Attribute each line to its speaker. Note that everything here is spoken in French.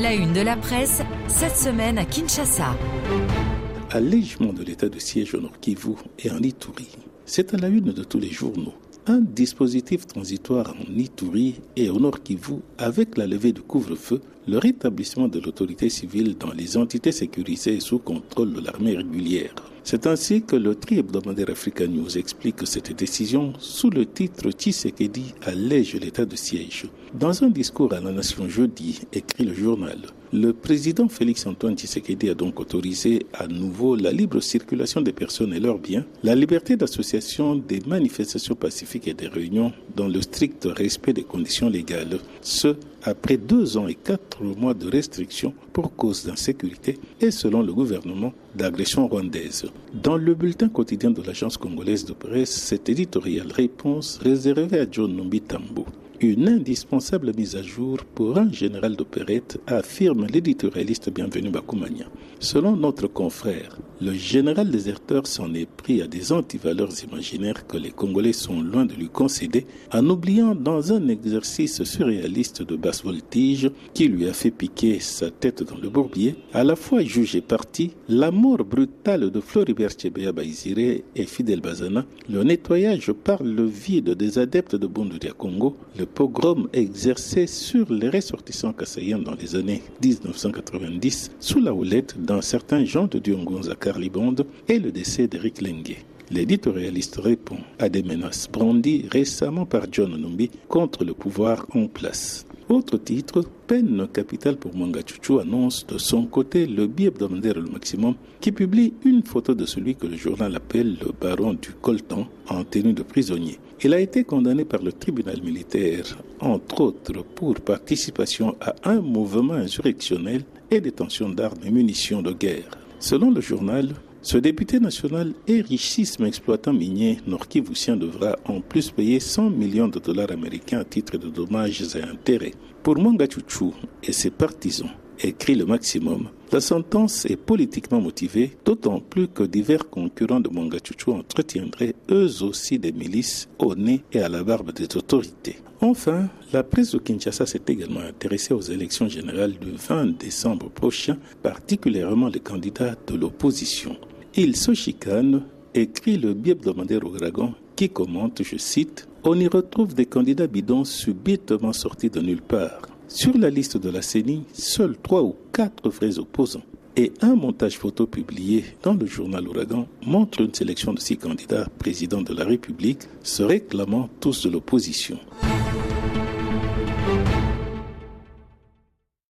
Speaker 1: La une de la presse, cette semaine à Kinshasa.
Speaker 2: Allègement de l'état de siège au Nord Kivu et en Ituri. C'est à la une de tous les journaux. Un dispositif transitoire en Ituri et au Nord Kivu avec la levée du couvre-feu, le rétablissement de l'autorité civile dans les entités sécurisées sous contrôle de l'armée régulière. C'est ainsi que le tri hebdomadaire Africa News explique cette décision sous le titre Tshisekedi allège l'état de siège. Dans un discours à la nation jeudi, écrit le journal, le président Félix Antoine Tshisekedi a donc autorisé à nouveau la libre circulation des personnes et leurs biens, la liberté d'association, des manifestations pacifiques et des réunions dans le strict respect des conditions légales, ce après deux ans et quatre mois de restrictions pour cause d'insécurité et selon le gouvernement d'agression rwandaise. Dans le bulletin quotidien de l'agence congolaise de presse, cette éditoriale réponse réservée à John Numbi Tambo une indispensable mise à jour pour un général d'opérette, affirme l'éditorialiste Bienvenu Bakoumania. Selon notre confrère, le général déserteur s'en est pris à des antivaleurs imaginaires que les Congolais sont loin de lui concéder, en oubliant dans un exercice surréaliste de basse voltige qui lui a fait piquer sa tête dans le bourbier, à la fois jugé parti, la mort brutale de Floribert Chebeya Baïzire et Fidel Bazana, le nettoyage par le vide des adeptes de Bunduria Congo, pogrom exercé sur les ressortissants kassaïens dans les années 1990 sous la houlette d'un certain Jean de Diongonza Carlibonde et le décès d'Eric Lengue. L'éditorialiste répond à des menaces brandies récemment par John Numbi contre le pouvoir en place. Autre titre, peine capitale pour Manga Chuchu annonce de son côté le bi-hebdomadaire Le Maximum qui publie une photo de celui que le journal appelle le baron du coltan en tenue de prisonnier. Il a été condamné par le tribunal militaire, entre autres pour participation à un mouvement insurrectionnel et détention d'armes et munitions de guerre. Selon le journal, ce député national et richissime exploitant minier nord-kivoussien devra en plus payer 100 millions de dollars américains à titre de dommages et intérêts. Pour Chuchu et ses partisans, écrit le maximum, la sentence est politiquement motivée, d'autant plus que divers concurrents de Chuchu entretiendraient eux aussi des milices au nez et à la barbe des autorités. Enfin, la presse de Kinshasa s'est également intéressée aux élections générales du 20 décembre prochain, particulièrement les candidats de l'opposition. Ils se chicanent, écrit le bi-hebdomadaire au dragon, qui commente, je cite, On y retrouve des candidats bidons subitement sortis de nulle part. Sur la liste de la CENI, seuls trois ou quatre vrais opposants et un montage photo publié dans le journal Ouragan montre une sélection de six candidats présidents de la République se réclamant tous de l'opposition.